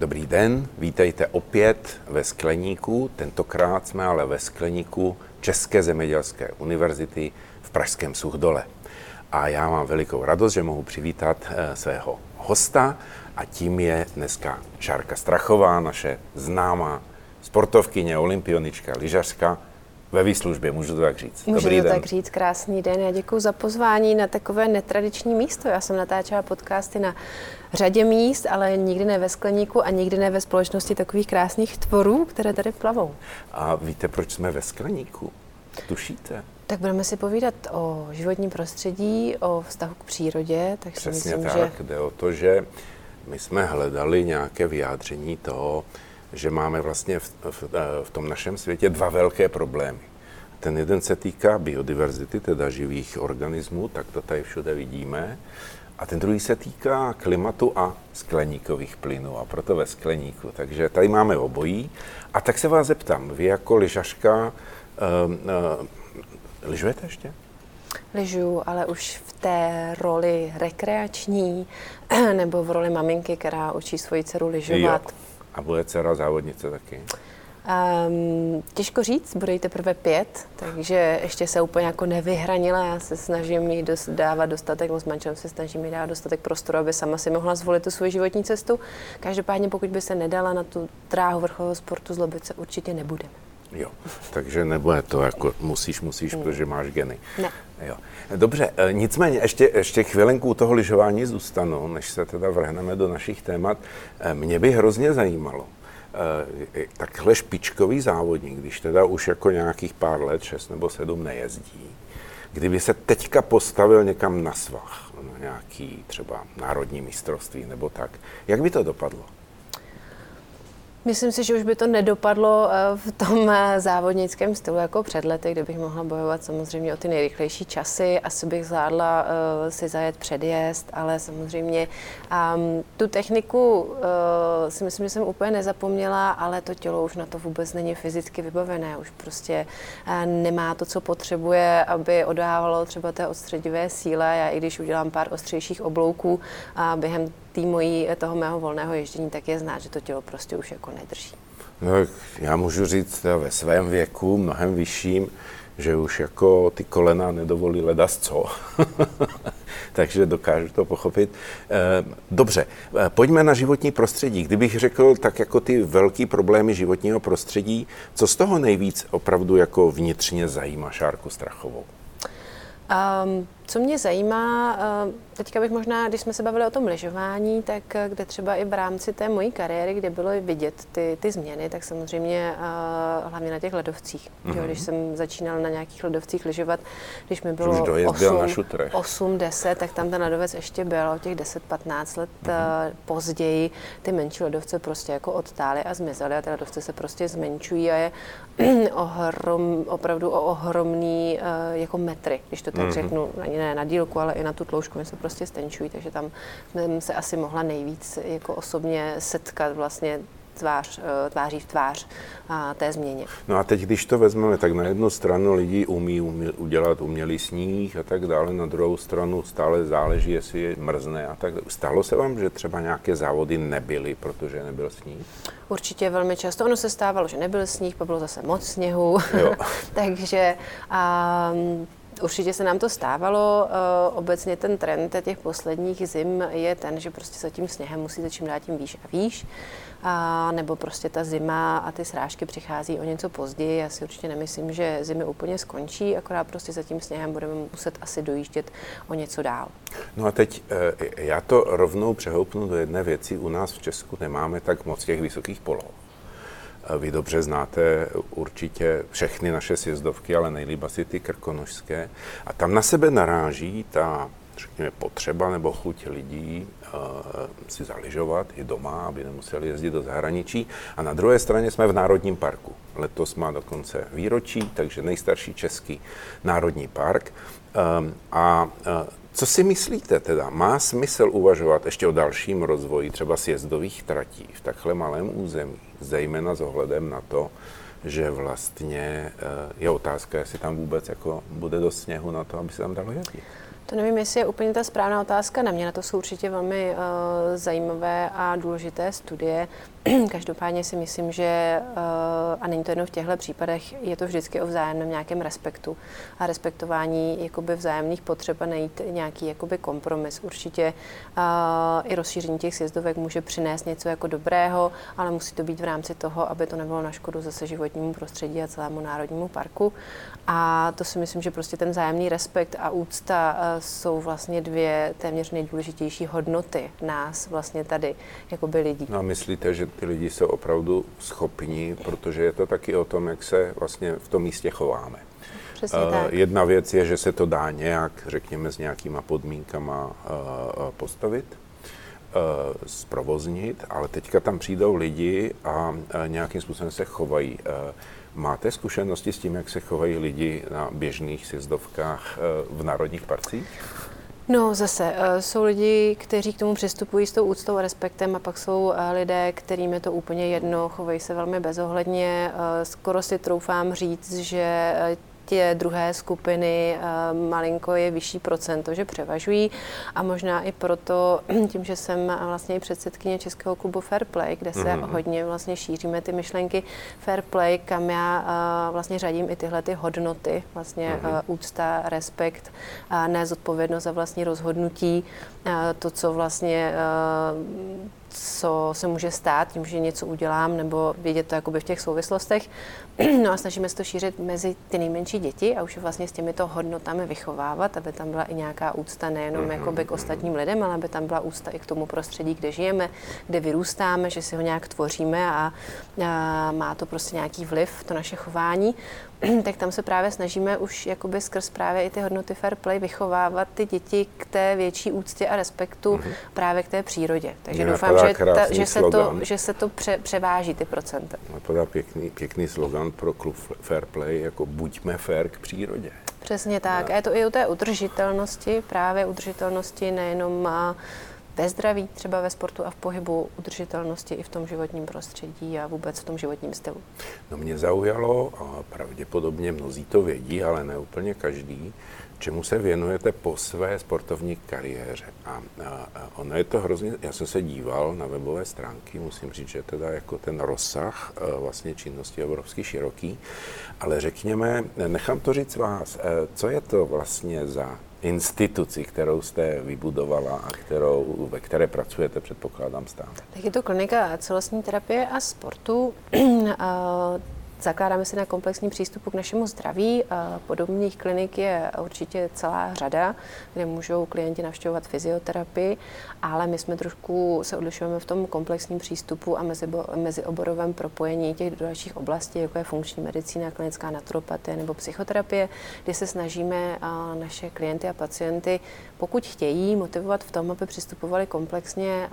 Dobrý den, vítejte opět ve Skleníku. Tentokrát jsme ale ve Skleníku České zemědělské univerzity v Pražském Suchdole. A já mám velikou radost, že mohu přivítat eh, svého hosta a tím je dneska Šárka Strachová, naše známá sportovkyně, olympionička, lyžařka, ve výslužbě, můžu to tak říct. Můžu Dobrý to den. tak říct, krásný den. Já děkuji za pozvání na takové netradiční místo. Já jsem natáčela podcasty na řadě míst, ale nikdy ne ve skleníku a nikdy ne ve společnosti takových krásných tvorů, které tady plavou. A víte, proč jsme ve skleníku? Tušíte? Tak budeme si povídat o životním prostředí, o vztahu k přírodě. Tak Přesně myslím, tak, že... jde o to, že my jsme hledali nějaké vyjádření toho, že máme vlastně v, v, v tom našem světě dva velké problémy. Ten jeden se týká biodiverzity, teda živých organismů, tak to tady všude vidíme. A ten druhý se týká klimatu a skleníkových plynů, a proto ve skleníku. Takže tady máme obojí. A tak se vás zeptám, vy jako lyžařka, uh, uh, lyžujete ještě? Lyžu, ale už v té roli rekreační, nebo v roli maminky, která učí svoji dceru lyžovat. Jo. A bude dcera závodnice taky? Um, těžko říct, bude jí teprve pět, takže ještě se úplně jako nevyhranila. Já se snažím jí dost, dávat dostatek, s manželem se snažím jí dávat dostatek prostoru, aby sama si mohla zvolit tu svoji životní cestu. Každopádně, pokud by se nedala na tu dráhu vrcholového sportu, zlobit se určitě nebudeme. Jo, takže nebude to jako musíš, musíš, mm. protože máš geny. Ne. Jo. Dobře, e, nicméně ještě, ještě chvilenku u toho lyžování zůstanu, než se teda vrhneme do našich témat. E, mě by hrozně zajímalo, e, takhle špičkový závodník, když teda už jako nějakých pár let, šest nebo sedm nejezdí, kdyby se teďka postavil někam na svah, na nějaký třeba národní mistrovství nebo tak, jak by to dopadlo? Myslím si, že už by to nedopadlo eh, v tom eh, závodnickém stylu jako před lety, kdybych mohla bojovat samozřejmě o ty nejrychlejší časy. Asi bych zvládla uh, si zajet předjezd, ale samozřejmě um, tu techniku uh, si myslím, že jsem úplně nezapomněla, ale to tělo už na to vůbec není fyzicky vybavené. Už prostě uh, nemá to, co potřebuje, aby odávalo třeba té odstředivé síle. Já i když udělám pár ostřejších oblouků uh, během tý mojí, toho mého volného ježdění, tak je znát, že to tělo prostě už jako nedrží. No, já můžu říct ve svém věku, mnohem vyšším, že už jako ty kolena nedovolí ledas co. Takže dokážu to pochopit. Eh, dobře, eh, pojďme na životní prostředí. Kdybych řekl tak jako ty velký problémy životního prostředí, co z toho nejvíc opravdu jako vnitřně zajímá Šárku Strachovou? Um, co mě zajímá, uh, teďka bych možná, když jsme se bavili o tom lyžování, tak uh, kde třeba i v rámci té mojí kariéry, kde bylo vidět ty, ty změny, tak samozřejmě uh, hlavně na těch ledovcích. Mm-hmm. Jo, když jsem začínal na nějakých ledovcích lyžovat, když mi bylo 8, 8, 10, tak tam ten ledovec ještě byl, o těch 10-15 let mm-hmm. později ty menší ledovce prostě jako odtály a zmizely a ty ledovce se prostě zmenšují a je ohrom, opravdu o ohromný jako metry, když to tak mm-hmm. řeknu, ani ne na dílku, ale i na tu tloušku, oni se prostě stenčují, takže tam jsem se asi mohla nejvíc jako osobně setkat vlastně tvář, eh, tváří v tvář a té změně. No a teď, když to vezmeme, tak na jednu stranu lidi umí, umí udělat umělý sníh a tak dále, na druhou stranu stále záleží, jestli je mrzne a tak Stalo se vám, že třeba nějaké závody nebyly, protože nebyl sníh? Určitě velmi často. Ono se stávalo, že nebyl sníh, pak bylo zase moc sněhu, takže um, Určitě se nám to stávalo. Eh, obecně ten trend těch posledních zim je ten, že prostě za tím sněhem musí začím dát tím výš a výš. A nebo prostě ta zima a ty srážky přichází o něco později. Já si určitě nemyslím, že zimy úplně skončí, akorát prostě za tím sněhem budeme muset asi dojíždět o něco dál. No a teď eh, já to rovnou přehoupnu do jedné věci. U nás v Česku nemáme tak moc těch vysokých poloh. Vy dobře znáte určitě všechny naše sjezdovky, ale nejlíp asi ty krkonožské. A tam na sebe naráží ta, řekněme, potřeba nebo chuť lidí uh, si zaližovat i doma, aby nemuseli jezdit do zahraničí. A na druhé straně jsme v Národním parku. Letos má dokonce výročí, takže nejstarší český národní park. Um, a uh, co si myslíte teda? Má smysl uvažovat ještě o dalším rozvoji třeba sjezdových tratí v takhle malém území, zejména s ohledem na to, že vlastně eh, je otázka, jestli tam vůbec jako bude dost sněhu na to, aby se tam dalo jezdit. To nevím, jestli je úplně ta správná otázka na mě. Na to jsou určitě velmi uh, zajímavé a důležité studie. Každopádně si myslím, že, uh, a není to jenom v těchto případech, je to vždycky o vzájemném nějakém respektu a respektování jakoby vzájemných potřeb a najít nějaký jakoby kompromis. Určitě uh, i rozšíření těch sjezdovek může přinést něco jako dobrého, ale musí to být v rámci toho, aby to nebylo na škodu zase životnímu prostředí a celému národnímu parku. A to si myslím, že prostě ten vzájemný respekt a úcta uh, jsou vlastně dvě téměř nejdůležitější hodnoty nás vlastně tady, jako by lidí. No a myslíte, že ty lidi jsou opravdu schopní, protože je to taky o tom, jak se vlastně v tom místě chováme. Přesně uh, tak. Jedna věc je, že se to dá nějak, řekněme, s nějakýma podmínkama uh, postavit, uh, zprovoznit, ale teďka tam přijdou lidi a nějakým způsobem se chovají. Máte zkušenosti s tím, jak se chovají lidi na běžných sjezdovkách v národních parcích? No zase, uh, jsou lidi, kteří k tomu přistupují s tou úctou a respektem a pak jsou uh, lidé, kterým je to úplně jedno, chovají se velmi bezohledně. Uh, skoro si troufám říct, že tě druhé skupiny eh, malinko je vyšší procento, že převažují a možná i proto, tím, že jsem vlastně i předsedkyně Českého klubu Fair Play, kde se mm-hmm. hodně vlastně šíříme ty myšlenky Fair Play, kam já eh, vlastně řadím i tyhle ty hodnoty, vlastně mm-hmm. úcta, respekt, nezodpovědnost za vlastní rozhodnutí, to, co vlastně co se může stát tím, že něco udělám, nebo vědět to jakoby v těch souvislostech. No a snažíme se to šířit mezi ty nejmenší děti a už vlastně s těmito hodnotami vychovávat, aby tam byla i nějaká úcta nejenom mm-hmm. jakoby k ostatním lidem, ale aby tam byla úcta i k tomu prostředí, kde žijeme, kde vyrůstáme, že si ho nějak tvoříme a, a má to prostě nějaký vliv, to naše chování. tak tam se právě snažíme už jakoby skrz právě i ty hodnoty fair play vychovávat ty děti k té větší úctě a respektu mm-hmm. právě k té přírodě. Takže doufám, že, ta, že, se to, že se to pře, převáží ty procenta. Napadá pěkný, pěkný slogan pro klub fair play, jako buďme fair k přírodě. Přesně tak. A je to i o té udržitelnosti, právě udržitelnosti nejenom ve zdraví, třeba ve sportu a v pohybu, udržitelnosti i v tom životním prostředí a vůbec v tom životním stylu? No mě zaujalo, a pravděpodobně mnozí to vědí, ale ne úplně každý, čemu se věnujete po své sportovní kariéře. A, a, a ono je to hrozně, já jsem se díval na webové stránky, musím říct, že teda jako ten rozsah vlastně činnosti je obrovský široký, ale řekněme, nechám to říct vás, co je to vlastně za instituci, kterou jste vybudovala a kterou, ve které pracujete, předpokládám stále? Tak je to klinika celostní terapie a sportu. Zakládáme se na komplexní přístupu k našemu zdraví. Podobných klinik je určitě celá řada, kde můžou klienti navštěvovat fyzioterapii, ale my jsme trošku se odlišujeme v tom komplexním přístupu a mezi, mezioborovém propojení těch dalších oblastí, jako je funkční medicína, klinická naturopatie nebo psychoterapie, kdy se snažíme naše klienty a pacienty, pokud chtějí, motivovat v tom, aby přistupovali komplexně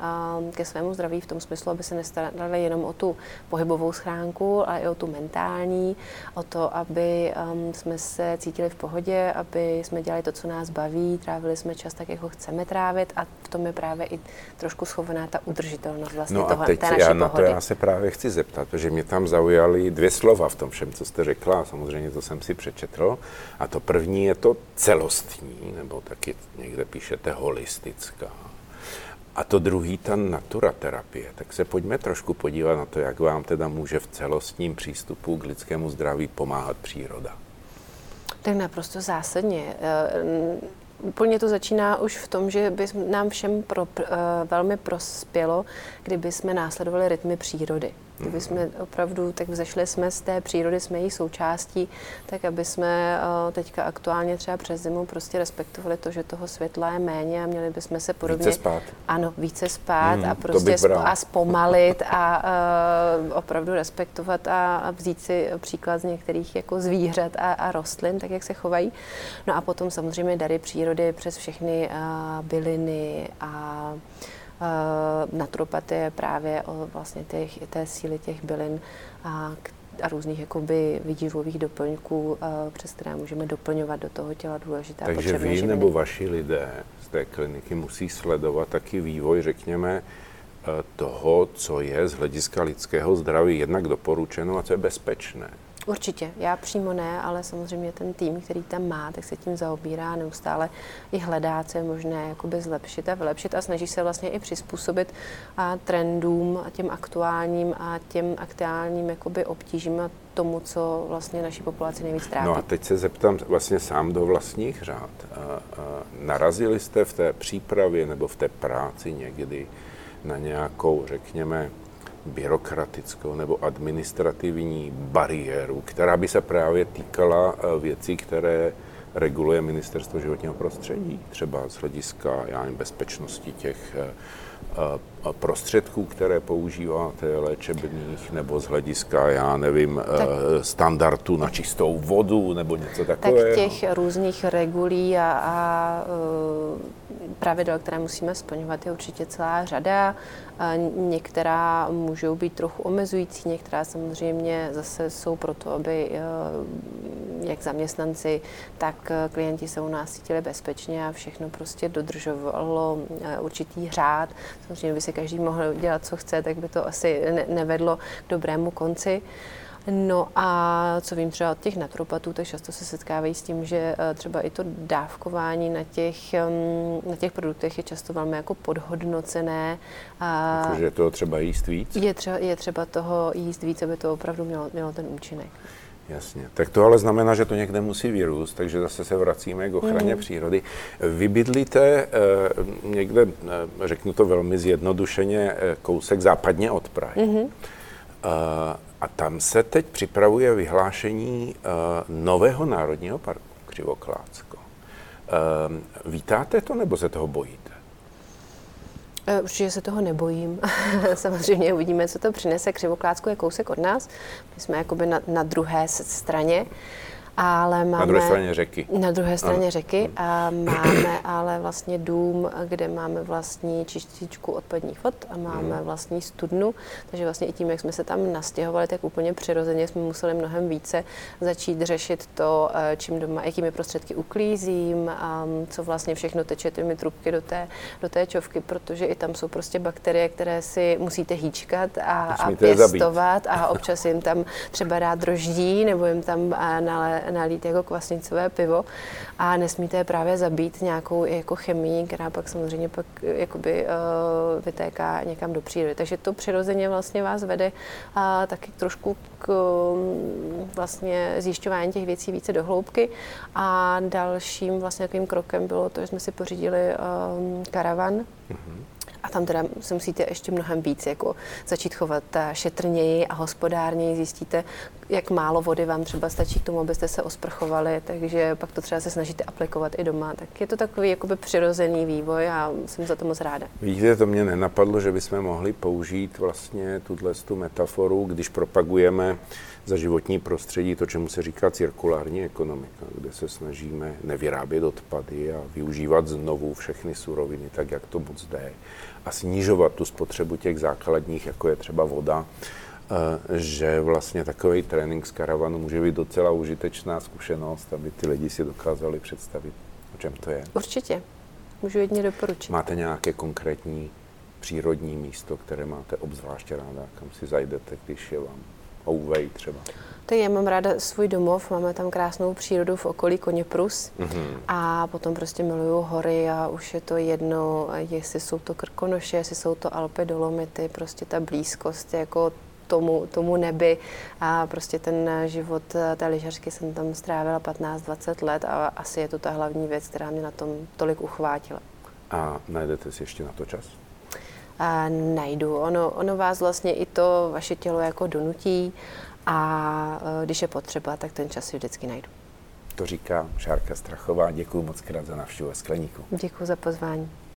ke svému zdraví v tom smyslu, aby se nestarali jenom o tu pohybovou schránku, ale i o tu mentální mentální, o to, aby um, jsme se cítili v pohodě, aby jsme dělali to, co nás baví, trávili jsme čas tak, jak ho chceme trávit a v tom je právě i trošku schovaná ta udržitelnost vlastně no toho, a teď té naší já na to já se právě chci zeptat, protože mě tam zaujaly dvě slova v tom všem, co jste řekla, a samozřejmě to jsem si přečetl. A to první je to celostní, nebo taky někde píšete holistická. A to druhý, ta naturaterapie. Tak se pojďme trošku podívat na to, jak vám teda může v celostním přístupu k lidskému zdraví pomáhat příroda. Tak naprosto zásadně. Eh, úplně to začíná už v tom, že by nám všem pro, eh, velmi prospělo, kdyby jsme následovali rytmy přírody. Kdyby jsme opravdu, tak vzešli jsme z té přírody, jsme její součástí, tak aby jsme eh, teďka aktuálně třeba přes zimu prostě respektovali to, že toho světla je méně a měli bychom se podobně... Více spát. Ano, více spát hmm, a prostě sp- a zpomalit a uh, opravdu respektovat a, a vzít si příklad z některých jako zvířat a, a rostlin, tak jak se chovají. No a potom samozřejmě dary přírody přes všechny uh, byliny a uh, naturopatie právě o vlastně těch, té síly těch bylin a, a různých jakoby výživových doplňků, uh, přes které můžeme doplňovat do toho těla důležité Takže vy živiny. nebo vaši lidé z té kliniky musí sledovat taky vývoj, řekněme, eh, toho, co je z hlediska lidského zdraví jednak doporučeno a co je bezpečné. Určitě, já přímo ne, ale samozřejmě ten tým, který tam má, tak se tím zaobírá neustále i hledá, co je možné jakoby zlepšit a vylepšit a snaží se vlastně i přizpůsobit a trendům a těm aktuálním a těm aktuálním jakoby obtížím a tomu, co vlastně naší populaci nejvíc trápí. No a teď se zeptám vlastně sám do vlastních řád. Narazili jste v té přípravě nebo v té práci někdy na nějakou, řekněme, byrokratickou nebo administrativní bariéru, která by se právě týkala eh, věcí, které reguluje Ministerstvo životního prostředí, třeba z hlediska já nevím, bezpečnosti těch eh, eh, prostředků, které používáte léčebných, nebo z hlediska, já nevím, tak, standardů na čistou vodu, nebo něco takového? Tak těch různých regulí a, a pravidel, které musíme splňovat, je určitě celá řada. Některá můžou být trochu omezující, některá samozřejmě zase jsou proto, aby eh, jak zaměstnanci, tak eh, klienti se u nás cítili bezpečně a všechno prostě dodržovalo eh, určitý řád. Samozřejmě by si každý mohl dělat, co chce, tak by to asi nevedlo k dobrému konci. No a co vím třeba od těch naturopatů, tak často se setkávají s tím, že eh, třeba i to dávkování na těch, na těch produktech je často velmi jako podhodnocené. A jako, že to třeba jíst víc? Je třeba, je třeba toho jíst víc, aby to opravdu mělo, mělo ten účinek. Jasně. Tak to ale znamená, že to někde musí vyrůst, takže zase se vracíme k ochraně mm. přírody. Vy bydlíte eh, někde, eh, řeknu to velmi zjednodušeně, eh, kousek západně od Prahy. Mm-hmm. Eh, a tam se teď připravuje vyhlášení uh, nového národního parku Křivoklácko. Uh, vítáte to nebo se toho bojíte? Eh, určitě se toho nebojím. Samozřejmě uvidíme, co to přinese. Křivoklácko je kousek od nás. My jsme jakoby na, na druhé straně. Uh, ale máme, na druhé straně řeky. Na druhé straně ano. řeky a máme ale vlastně dům, kde máme vlastní čističku odpadních vod a máme hmm. vlastní studnu, takže vlastně i tím, jak jsme se tam nastěhovali, tak úplně přirozeně jsme museli mnohem více začít řešit to, eh, čím doma, jakými prostředky uklízím, a co vlastně všechno teče těmi trubky do té, do té čovky, protože i tam jsou prostě bakterie, které si musíte hýčkat a, a pěstovat a občas jim tam třeba dát droždí nebo jim tam eh, nale, nalít jako kvasnicové pivo a nesmíte je právě zabít nějakou jako chemii, která pak samozřejmě pak eh, jakoby uh, vytéká někam do přírody. Takže to přirozeně vlastně vás vede uh, taky trošku k um, vlastně zjišťování těch věcí více do hloubky. A dalším vlastně takovým krokem bylo to, že jsme si pořídili um, karavan, mm-hmm a tam teda se musíte ještě mnohem víc jako začít chovat eh, šetrněji a hospodárněji. Zjistíte, jak málo vody vám třeba stačí k tomu, abyste se osprchovali, takže pak to třeba se snažíte aplikovat i doma. Tak je to takový jakoby přirozený vývoj a jsem za to moc ráda. Víte, to mě nenapadlo, že bychom mohli použít vlastně tuhle tu metaforu, když propagujeme za životní prostředí to, čemu se říká cirkulární ekonomika, kde se snažíme nevyrábět odpady a využívat znovu všechny suroviny tak, jak to moc jde a snižovat tu spotřebu těch základních, jako je třeba voda, eh, že vlastně takový trénink z karavanu může být docela užitečná zkušenost, aby ty lidi si dokázali představit, o čem to je. Určitě. Můžu jedně doporučit. Máte nějaké konkrétní přírodní místo, které máte obzvláště ráda, kam si zajdete, když je vám ouvej třeba? Tak já mám ráda svůj domov, máme tam krásnou přírodu v okolí Koněprus mm-hmm. a potom prostě miluju hory a už je to jedno, jestli jsou to Krkonoše, jestli jsou to Alpy, Dolomity, prostě ta blízkost jako tomu, tomu nebi a prostě ten život té lyžařky jsem tam strávila 15-20 let a asi je to ta hlavní věc, která mě na tom tolik uchvátila. A najdete si ještě na to čas? A najdu. Ono, ono vás vlastně i to vaše tělo jako donutí a e, když je potřeba, tak ten čas si vždycky najdu. To říká Šárka Strachová. Děkuji moc krát za návštěvu Skleníku. Děkuji za pozvání.